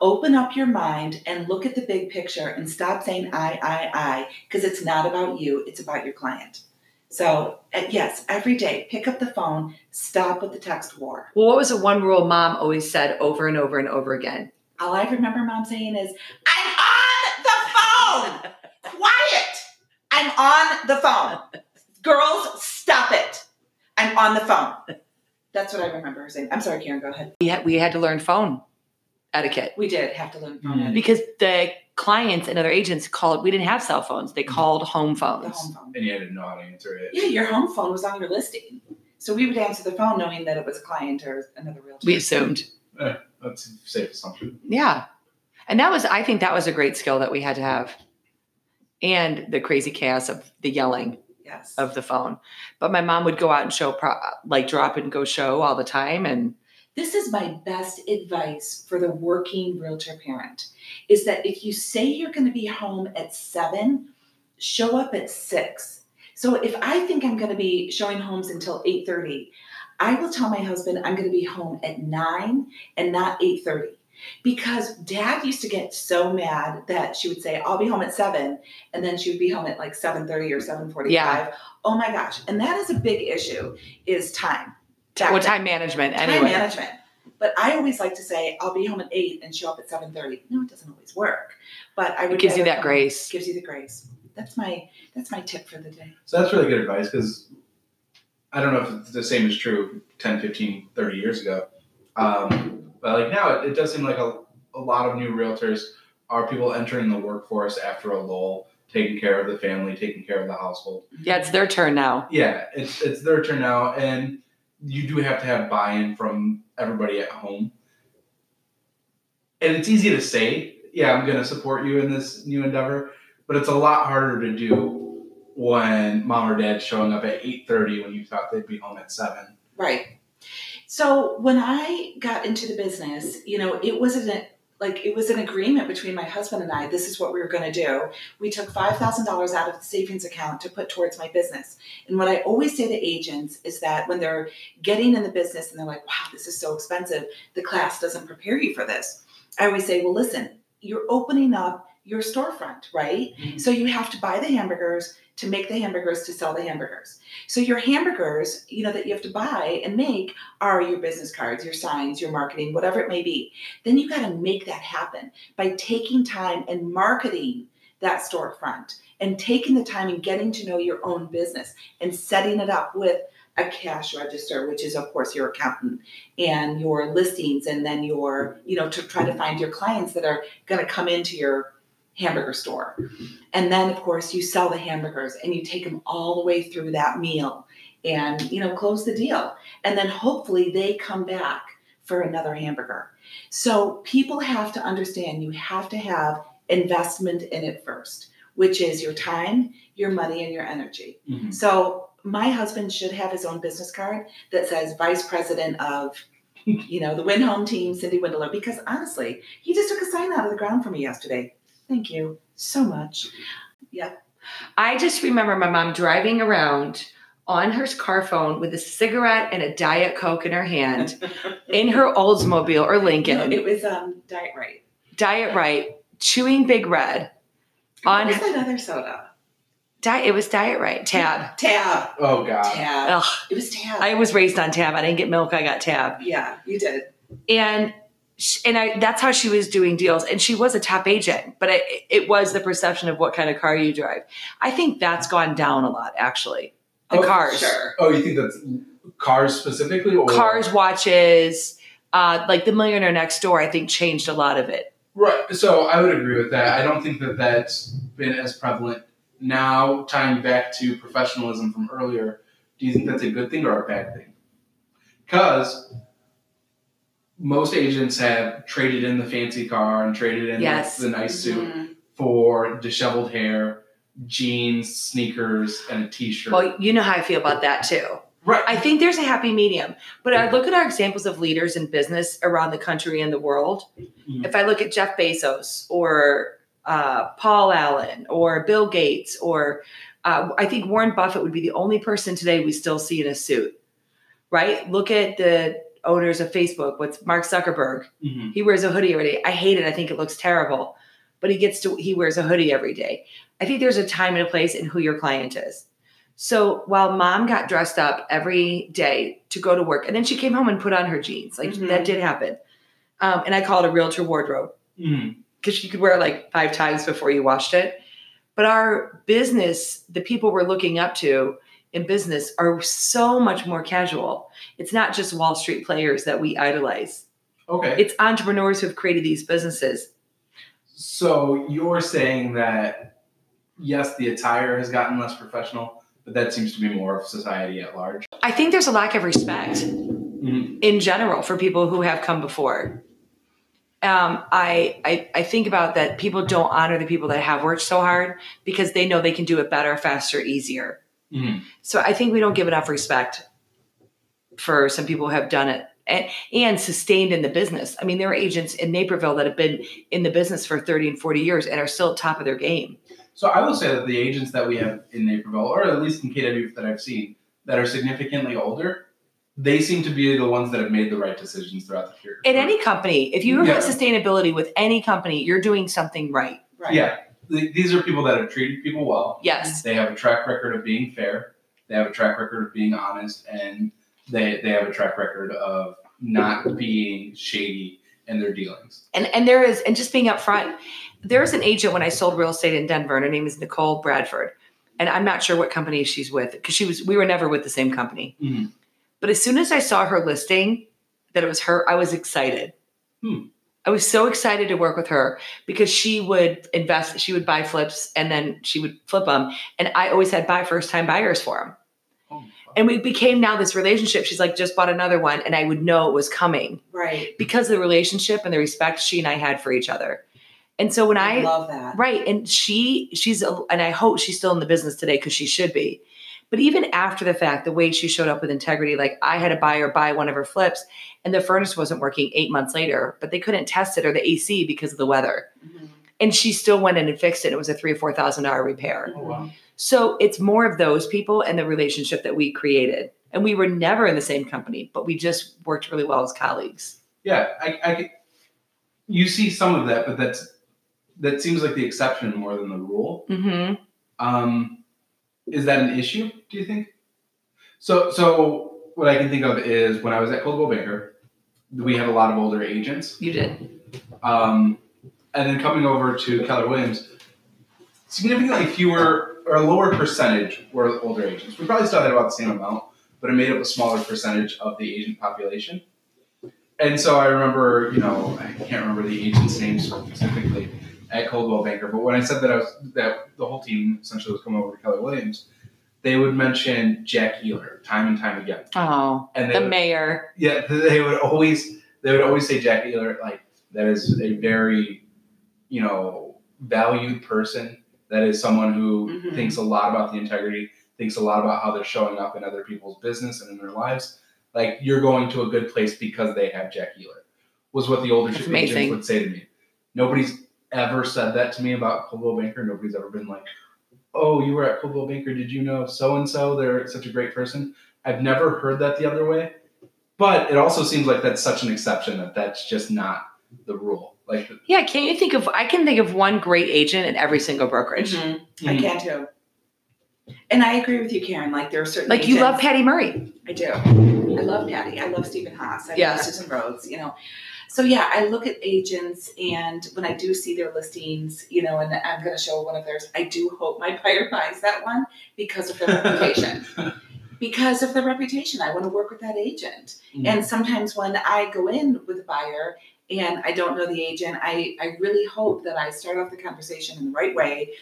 [SPEAKER 4] Open up your mind and look at the big picture and stop saying I, I, I, because it's not about you, it's about your client. So, uh, yes, every day, pick up the phone, stop with the text war.
[SPEAKER 1] Well, what was the one rule mom always said over and over and over again?
[SPEAKER 4] All I remember mom saying is, I'm on the phone! Quiet! I'm on the phone. Girls, stop it. I'm on the phone. That's what I remember her saying. I'm sorry, Caryn, go ahead.
[SPEAKER 1] We had, we had to learn phone etiquette
[SPEAKER 4] We did have to learn phone
[SPEAKER 3] Mm.
[SPEAKER 4] etiquette,
[SPEAKER 1] because the clients and other agents called, we didn't have cell phones. They called home
[SPEAKER 4] the
[SPEAKER 1] phones.
[SPEAKER 4] home phone.
[SPEAKER 3] And you had to know how to answer it.
[SPEAKER 4] Yeah, your home phone was on your listing. So we would answer the phone knowing that it was a client or another realtor.
[SPEAKER 1] We assumed.
[SPEAKER 3] That's a safe assumption.
[SPEAKER 1] Yeah. And that was, I think that was a great skill that we had to have. And the crazy chaos of the yelling
[SPEAKER 4] yes.
[SPEAKER 1] of the phone. But my mom would go out and show, pro- like drop and go show all the time. And
[SPEAKER 4] This is my best advice for the working realtor parent is that if you say you're going to be home at 7, show up at 6. So if I think I'm going to be showing homes until 8:30, I will tell my husband I'm going to be home at 9 and not 8:30. Because dad used to get so mad that she would say, I'll be home at seven, and then she would be home at like 7:30 or 7:45.
[SPEAKER 1] Yeah.
[SPEAKER 4] Oh my gosh. And that is a big issue, is time.
[SPEAKER 1] Well, time management anyway.
[SPEAKER 4] Time management. But I always like to say I'll be home at eight and show up at seven thirty. No, it doesn't always work. But I would
[SPEAKER 1] It gives you that grace.
[SPEAKER 4] Gives you the grace. That's my that's my tip for the day.
[SPEAKER 3] So that's really good advice because I don't know if the same is true 10, 15, 30 years ago. Um, but like now, it, it does seem like a, a lot of new realtors are people entering the workforce after a lull, taking care of the family, taking care of the household.
[SPEAKER 1] Yeah, it's their turn now.
[SPEAKER 3] Yeah, it's it's their turn now, and you do have to have buy-in from everybody at home. And it's easy to say, yeah, I'm going to support you in this new endeavor, but it's a lot harder to do when mom or dad's showing up at 8:30 when you thought they'd be home at 7.
[SPEAKER 4] Right. So when I got into the business, you know, it wasn't like it was an agreement between my husband and I. This is what we were going to do. We took five thousand dollars out of the savings account to put towards my business. And what I always say to agents is that when they're getting in the business and they're like, "Wow, this is so expensive," the class doesn't prepare you for this. I always say, "Well, listen, you're opening up your storefront, right?
[SPEAKER 3] Mhm.
[SPEAKER 4] So you have to buy the hamburgers to make the hamburgers to sell the hamburgers. So your hamburgers, you know, that you have to buy and make are your business cards, your signs, your marketing, whatever it may be. Then you got to make that happen by taking time and marketing that storefront and taking the time and getting to know your own business and setting it up with a cash register, which is of course your accountant and your listings and then your, you know, to try to find your clients that are going to come into your hamburger store. And then of course you sell the hamburgers and you take them all the way through that meal and you know close the deal and then hopefully they come back for another hamburger so people have to understand you have to have investment in it first which is your time your money and your energy
[SPEAKER 3] Mhm.
[SPEAKER 4] so my husband should have his own business card that says vice president of you know the win home team cindy Windeler because honestly he just took a sign out of the ground for me yesterday thank you so much Yeah.
[SPEAKER 1] I just remember my mom driving around on her car phone with a cigarette and a Diet Coke in her hand <laughs> in her Oldsmobile or Lincoln,
[SPEAKER 4] No, it was um diet right
[SPEAKER 1] Diet Right, chewing Big Red on
[SPEAKER 4] What was that other soda?
[SPEAKER 1] Diet. It was Diet Right, Tab.
[SPEAKER 4] Tab.
[SPEAKER 3] Oh, God.
[SPEAKER 4] Tab.
[SPEAKER 1] Ugh,
[SPEAKER 4] It was tab.
[SPEAKER 1] I was raised on Tab. I didn't get milk. I got Tab,
[SPEAKER 4] yeah, you did.
[SPEAKER 1] and sh- and I that's how she was doing deals. And she was a top agent, but it, it was the perception of what kind of car you drive. I think that's gone down a lot, actually. The
[SPEAKER 3] Oh,
[SPEAKER 1] cars.
[SPEAKER 4] Sure.
[SPEAKER 3] Oh, you think that's cars specifically? Or?
[SPEAKER 1] cars, watches, Uh, like the millionaire next door, I think changed a lot of it.
[SPEAKER 3] Right. So I would agree with that. I don't think that that's been as prevalent now. Tying back to professionalism from earlier, do you think that's a good thing or a bad thing? Because most agents have traded in the fancy car and traded in
[SPEAKER 1] Yes.
[SPEAKER 3] the nice suit
[SPEAKER 4] Mhm.
[SPEAKER 3] for disheveled hair, jeans, sneakers, and a t-shirt.
[SPEAKER 1] Well, you know how I feel about that too.
[SPEAKER 3] right.
[SPEAKER 1] I think there's a happy medium. But I look at our examples of leaders in business around the country and the world.
[SPEAKER 3] Mhm.
[SPEAKER 1] If I look at Jeff Bezos or uh, Paul Allen or Bill Gates or uh, I think Warren Buffett would be the only person today we still see in a suit, right? Look at the owners of Facebook. What's Mark Zuckerberg?
[SPEAKER 3] Mhm.
[SPEAKER 1] He wears a hoodie every day. I hate it. I think it looks terrible. But he gets to he wears a hoodie every day. I think there's a time and a place in who your client is. So while mom got dressed up every day to go to work, and then she came home and put on her jeans, like
[SPEAKER 4] Mhm.
[SPEAKER 1] that did happen. Um, and I call it a realtor wardrobe because you could wear it like five times before you washed it. But our business, the people we're looking up to in business, are so much more casual. It's not just Wall Street players that we idolize.
[SPEAKER 3] Okay.
[SPEAKER 1] It's entrepreneurs who've created these businesses.
[SPEAKER 3] So you're saying that yes, the attire has gotten less professional, but that seems to be more of society at large.
[SPEAKER 1] I think there's a lack of respect
[SPEAKER 3] Mhm.
[SPEAKER 1] in general for people who have come before. Um, I, I I think about that people don't honor the people that have worked so hard because they know they can do it better, faster, easier.
[SPEAKER 3] Mhm.
[SPEAKER 1] So I think we don't give enough respect for some people who have done it and, and sustained in the business. I mean, there are agents in Naperville that have been in the business for 30 and 40 years and are still top of their game.
[SPEAKER 3] So I will say that the agents that we have in Naperville, or at least in KW that I've seen, that are significantly older, they seem to be the ones that have made the right decisions throughout the career.
[SPEAKER 1] In any company, if you
[SPEAKER 3] Yeah.
[SPEAKER 1] have sustainability with any company, you're doing something right.
[SPEAKER 4] Right.
[SPEAKER 3] Yeah, th- these are people that have treated people well.
[SPEAKER 1] Yes.
[SPEAKER 3] They have a track record of being fair. They have a track record of being honest, and they they have a track record of not being shady in their dealings.
[SPEAKER 1] And and there is, and just being upfront, there's an agent when I sold real estate in Denver, and her name is Nicole Bradford. And I'm not sure what company she's with because she was we were never with the same company.
[SPEAKER 3] Mhm.
[SPEAKER 1] But as soon as I saw her listing that it was her, I was excited.
[SPEAKER 3] Hmm.
[SPEAKER 1] I was so excited to work with her because she would invest, she would buy flips and then she would flip them. And I always had buy first time buyers for them.
[SPEAKER 3] Oh,
[SPEAKER 1] And we became now this relationship. She's like, just bought another one. And I would know it was coming
[SPEAKER 4] Right.
[SPEAKER 1] because of the relationship and the respect she and I had for each other. And so when
[SPEAKER 4] I
[SPEAKER 1] I,
[SPEAKER 4] love that.
[SPEAKER 1] right, and she, she's, a, and I hope she's still in the business today because she should be. But even after the fact, the way she showed up with integrity, like I had a buyer buy one of her flips and the furnace wasn't working eight months later, but they couldn't test it or the AC because of the weather.
[SPEAKER 4] Mhm.
[SPEAKER 1] And she still went in and fixed it. It was a three or four thousand dollar repair.
[SPEAKER 3] Oh, wow.
[SPEAKER 1] So it's more of those people and the relationship that we created. And we were never in the same company, but we just worked really well as colleagues.
[SPEAKER 3] Yeah, I, I you see some of that, but that's that seems like the exception more than the rule.
[SPEAKER 1] Mm-hmm.
[SPEAKER 3] Um, is that an issue? Do you think? So, so what I can think of is when I was at Coldwell Banker, we had a lot of older agents,
[SPEAKER 1] You did.
[SPEAKER 3] um, and then coming over to Keller Williams, significantly fewer or a lower percentage were older agents. We probably still had about the same amount, but it made up a smaller percentage of the agent population. And so I remember, you know, I can't remember the agent's name specifically at Coldwell Banker, but when I said that I was that the whole team essentially was coming over to Keller Williams, they would mention Jack Ealer time and time again.
[SPEAKER 1] Oh,
[SPEAKER 3] And
[SPEAKER 1] the
[SPEAKER 3] would,
[SPEAKER 1] mayor.
[SPEAKER 3] yeah, <laughs> they would always they would always say Jack Ealer like that is a very, you know, valued person. That is someone who
[SPEAKER 4] Mhm.
[SPEAKER 3] thinks a lot about the integrity, thinks a lot about how they're showing up in other people's business and in their lives. Like you're going to a good place because they have Jack Ealer. Was what the older
[SPEAKER 1] That's
[SPEAKER 3] agents
[SPEAKER 1] amazing.
[SPEAKER 3] would say to me. Nobody's ever said that to me about Coldwell Banker. Nobody's ever been like, "Oh, you were at Coldwell Banker. Did you know so and so? They're such a great person." I've never heard that the other way, but it also seems like that's such an exception that that's just not the rule. Like,
[SPEAKER 1] Yeah, can you think of? I can think of one great agent in every single brokerage.
[SPEAKER 4] Mhm. I
[SPEAKER 3] Mhm.
[SPEAKER 4] can too. And I agree with you, Caryn. Like there are certain
[SPEAKER 1] Like you love Patty Murray.
[SPEAKER 4] I do. I love Patty. I love Stephen Haas. I
[SPEAKER 1] Yeah.
[SPEAKER 4] love Susan Rhodes, you know. So yeah, I look at agents and when I do see their listings, you know, and I'm gonna show one of theirs, I do hope my <laughs> buyer buys that one because of their reputation. <laughs> because of the reputation. I want to work with that agent.
[SPEAKER 3] Mm-hmm.
[SPEAKER 4] And sometimes when I go in with a buyer and I don't know the agent, I, I really hope that I start off the conversation in the right way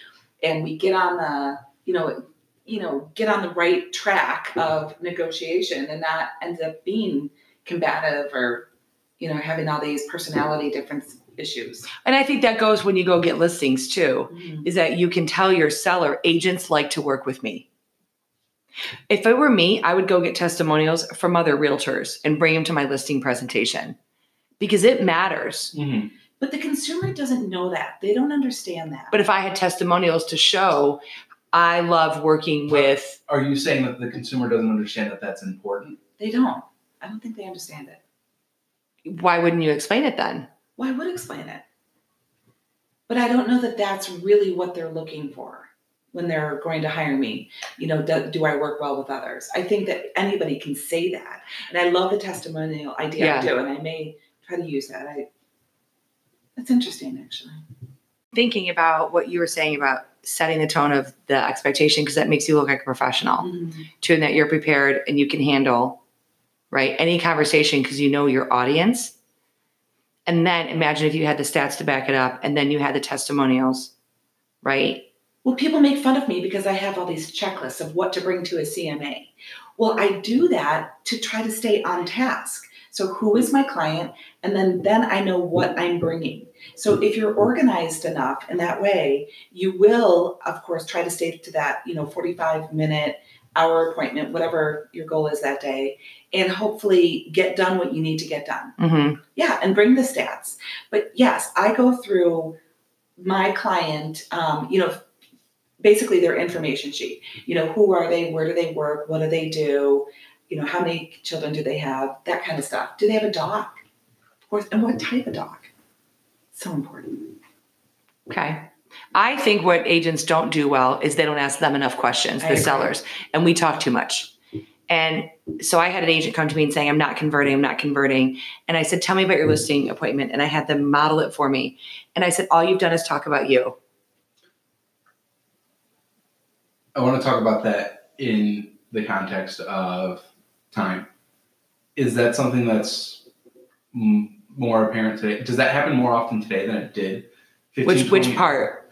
[SPEAKER 4] and we get on the, you know, you know, get on the right track of negotiation and not end up being combative or, you know, having all these personality difference issues.
[SPEAKER 1] And I think that goes when you go get listings too, is that you can tell your seller agents like to work with me. If it were me, I would go get testimonials from other realtors and bring them to my listing presentation because it matters.
[SPEAKER 3] Mhm.
[SPEAKER 4] But the consumer doesn't know that. They don't understand that.
[SPEAKER 1] But if I had testimonials to show, I love working with,
[SPEAKER 3] Are you saying that the consumer doesn't understand that that's important?
[SPEAKER 4] they don't. I don't think they understand it.
[SPEAKER 1] Why wouldn't you explain it then?
[SPEAKER 4] Well, I would explain it. But I don't know that that's really what they're looking for when they're going to hire me. You know, do, do I work well with others? I think that anybody can say that. And I love the testimonial idea
[SPEAKER 1] Yeah.
[SPEAKER 4] too, and I may try to use that. I that's interesting actually.
[SPEAKER 1] Thinking about what you were saying about setting the tone of the expectation because that makes you look like a professional.
[SPEAKER 4] Mm-hmm.
[SPEAKER 1] to that you're prepared and you can handle right any conversation because you know your audience and then imagine if you had the stats to back it up and then you had the testimonials right
[SPEAKER 4] Well, people make fun of me because I have all these checklists of what to bring to a CMA. Well, I do that to try to stay on task. So who is my client? And then then I know what I'm bringing. So if you're organized enough in that way, you will of course try to stay to that, you know, 45 minute hour appointment, whatever your goal is that day, and hopefully get done what you need to get done.
[SPEAKER 1] mm-hmm.
[SPEAKER 4] Yeah, and bring the stats. But yes, I go through my client, um, you know, basically their information sheet. You know, who are they? Where do they work? What do they do? You know, how many children do they have? That kind of stuff. Do they have a dog? Of course, and what type of dog? So important.
[SPEAKER 1] okay i think what agents don't do well is they don't ask them enough questions
[SPEAKER 4] I
[SPEAKER 1] the
[SPEAKER 4] agree.
[SPEAKER 1] sellers and we talk too much and so i had an agent come to me and saying i'm not converting i'm not converting and i said tell me about your listing appointment and i had them model it for me and i said all you've done is talk about you
[SPEAKER 3] I want to talk about that in the context of time. Is that something that's more apparent today? Does that happen more often today than it did? 15,
[SPEAKER 1] which which part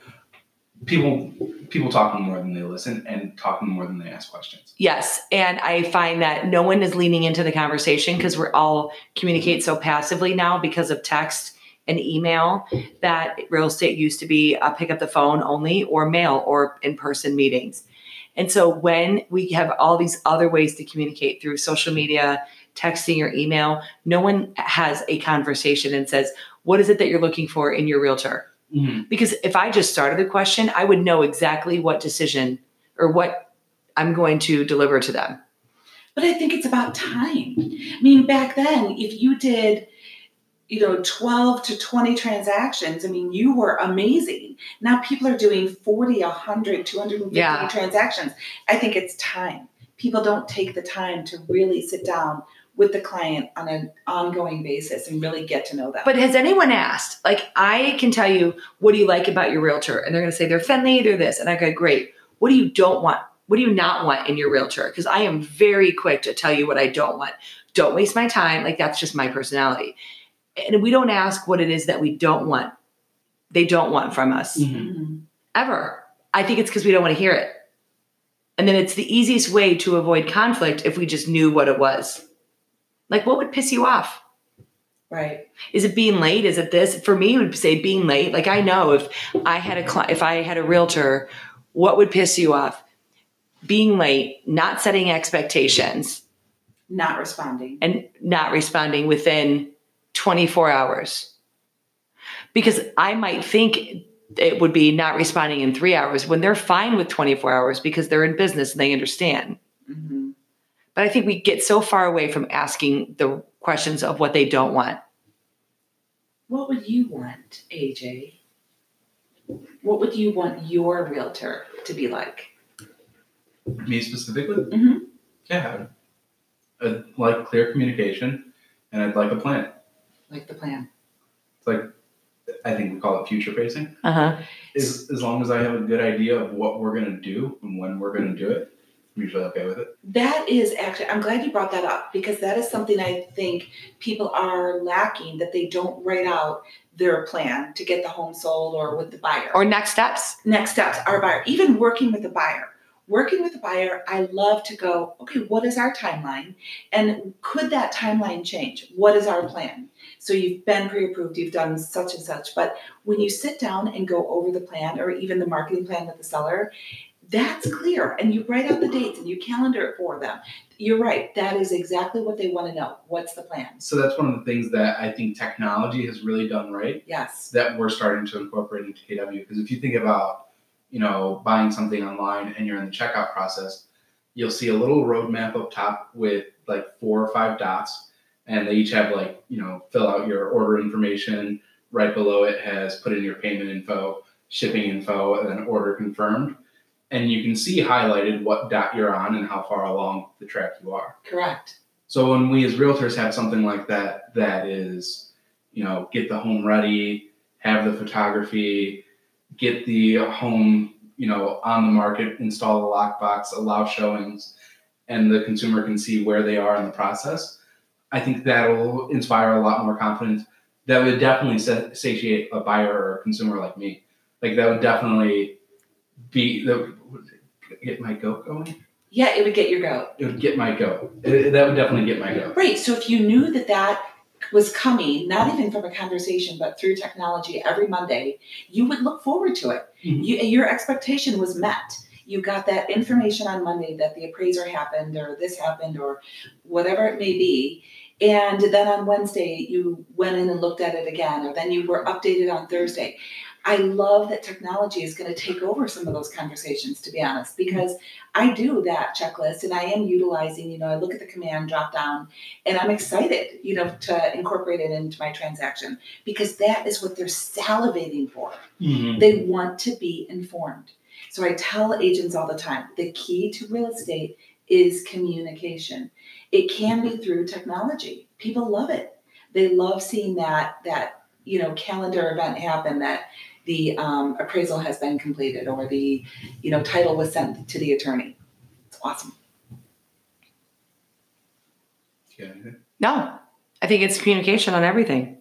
[SPEAKER 3] People people talking more than they listen and talking more than they ask questions.
[SPEAKER 1] Yes. And I find that no one is leaning into the conversation because we're all communicate so passively now because of text and email that real estate used to be pick up the phone only or mail or in person meetings. And so when we have all these other ways to communicate through social media, texting or email, no one has a conversation and says, What is it that you're looking for in your realtor? Mm-hmm. Because if I just started the question, I would know exactly what decision or what I'm going to deliver to them.
[SPEAKER 4] But I think it's about time. I mean, back then, if you did, you know, 12 to 20 transactions, I mean, you were amazing. Now people are doing 40, 100, 250
[SPEAKER 1] Yeah.
[SPEAKER 4] transactions. I think it's time. People don't take the time to really sit down with the client on an ongoing basis and really get to know them.
[SPEAKER 1] But has anyone asked? Like, I can tell you, what do you like about your realtor? And they're going to say they're friendly, they're this. And I go, great. What do you don't want? What do you not want in your realtor? Because I am very quick to tell you what I don't want. Don't waste my time. Like, that's just my personality. And we don't ask what it is that we don't want. They don't want from us
[SPEAKER 4] Mhm.
[SPEAKER 1] ever. I think it's because we don't want to hear it. And then it's the easiest way to avoid conflict if we just knew what it was. Like, what would piss you off?
[SPEAKER 4] Right.
[SPEAKER 1] Is it being late? Is it this? For me, it would say being late. Like I know if I had a cli if I had a realtor, what would piss you off? Being late, not setting expectations,
[SPEAKER 4] Not responding.
[SPEAKER 1] and not responding within 24 hours. Because I might think it would be not responding in three hours when they're fine with 24 hours because they're in business and they understand.
[SPEAKER 4] hmm
[SPEAKER 1] But I think we get so far away from asking the questions of what they don't want.
[SPEAKER 4] What would you want, AJ? What would you want your realtor to be like?
[SPEAKER 3] Me specifically?
[SPEAKER 4] Mhm.
[SPEAKER 3] Yeah. I'd like clear communication and I'd like a plan.
[SPEAKER 4] Like the plan.
[SPEAKER 3] It's like I think we call it future facing.
[SPEAKER 1] Uh huh.
[SPEAKER 3] As as long as I have a good idea of what we're gonna do and when we're gonna do it, I'm usually okay with it.
[SPEAKER 4] That is actually, I'm glad you brought that up because that is something I think people are lacking that they don't write out their plan to get the home sold or with the buyer.
[SPEAKER 1] Or next steps.
[SPEAKER 4] next steps, our buyer, even working with the buyer. Working with the buyer, I love to go, okay, what is our timeline? And could that timeline change? What is our plan? So you've been pre approved, you've done such and such. But when you sit down and go over the plan or even the marketing plan with the seller, that's clear. And you write out the dates and you calendar it for them. You're right. That is exactly what they want to know. What's the plan?
[SPEAKER 3] So that's one of the things that I think technology has really done right
[SPEAKER 4] Yes.
[SPEAKER 3] that we're starting to incorporate into KW. Because if you think about, you know, buying something online and you're in the checkout process, you'll see a little roadmap up top with like four or five dots, and they each have like, you know, fill out your order information. Right below it has put in your payment info, shipping info, and then order confirmed. And you can see highlighted what dot you're on and how far along the track you are.
[SPEAKER 4] Correct.
[SPEAKER 3] So when we as realtors have something like that, that is, you know, get the home ready, have the photography, get the home, you know, on the market, install the lockbox, allow showings, and the consumer can see where they are in the process. I think that'll inspire a lot more confidence. That would definitely satiate a buyer or a consumer like me. Like that would definitely be the get my goat going.
[SPEAKER 4] Yeah, it would get your goat.
[SPEAKER 3] It would get my goat. It- that would definitely get my goat.
[SPEAKER 4] Right. So if you knew that that was coming, not even from a conversation, but through technology every Monday, you would look forward to it.
[SPEAKER 3] Mhm.
[SPEAKER 4] You, your expectation was met. You got that information on Monday that the appraiser happened or this happened or whatever it may be. And then on Wednesday, you went in and looked at it again, or then you were updated on Thursday. I love that technology is going to take over some of those conversations, to be honest, because I do that checklist and I am utilizing, you know, I look at the command drop down and I'm excited, you know, to incorporate it into my transaction because that is what they're salivating for. Mm-hmm. They want to be informed. So I tell agents all the time the key to real estate is communication. It can be mm-hmm. through technology. People love it. They love seeing that that you know calendar event happen that the um, appraisal has been completed or the you know title was sent to the attorney. It's awesome.
[SPEAKER 3] Yeah.
[SPEAKER 1] No, I think it's communication on everything.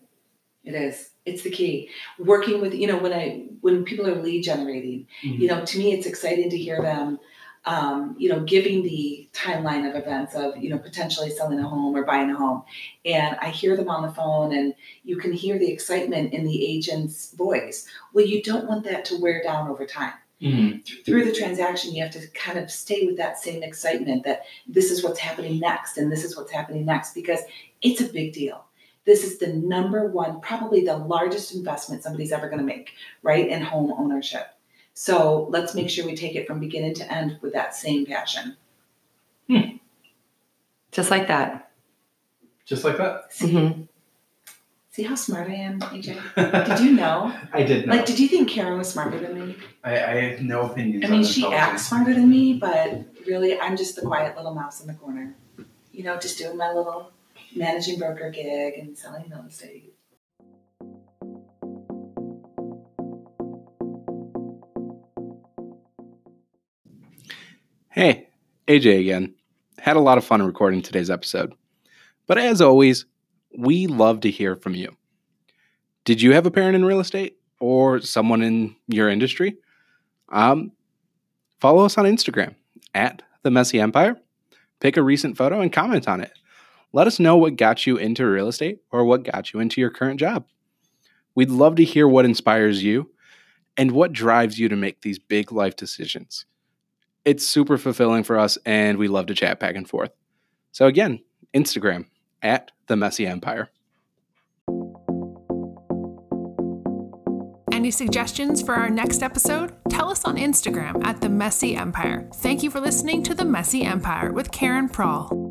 [SPEAKER 4] It is. It's the key. Working with you know when I when people are lead generating, you know to me it's exciting to hear them um, you know giving the timeline of events of you know potentially selling a home or buying a home. And i hear them on the phone and you can hear the excitement in the agent's voice. Well you don't want that to wear down over time.
[SPEAKER 3] Mhm.
[SPEAKER 4] Through the transaction you have to kind of stay with that same excitement that this is what's happening next and this is what's happening next because it's a big deal. This is the number one probably the largest investment somebody's ever going to make right in home ownership so let's make sure we take it from beginning to end with that same passion.
[SPEAKER 1] Just like that.
[SPEAKER 3] Just like that.
[SPEAKER 4] see,
[SPEAKER 1] hmm
[SPEAKER 4] see how smart i am aj <laughs> did you know?
[SPEAKER 3] I did know.
[SPEAKER 4] like did you think caryn was smarter than me?
[SPEAKER 3] I, I have no opinions.
[SPEAKER 4] i mean she acts smarter than me but really i'm just the quiet little mouse in the corner. You know just doing my little managing broker gig and selling real estate
[SPEAKER 3] Hey, AJ again. Had a lot of fun recording today's episode. But as always, we love to hear from you. Did you have a parent in real estate or someone in your industry? Um, follow us on Instagram at the Messy Empire. Pick a recent photo and comment on it. Let us know what got you into real estate or what got you into your current job. We'd love to hear what inspires you and what drives you to make these big life decisions it's super fulfilling for us and we love to chat back and forth. So again, Instagram at the Messy Empire.
[SPEAKER 2] Any suggestions for our next episode? Tell us on Instagram at The Messy Empire. Thank you for listening to The Messy Empire with Caryn Prawl.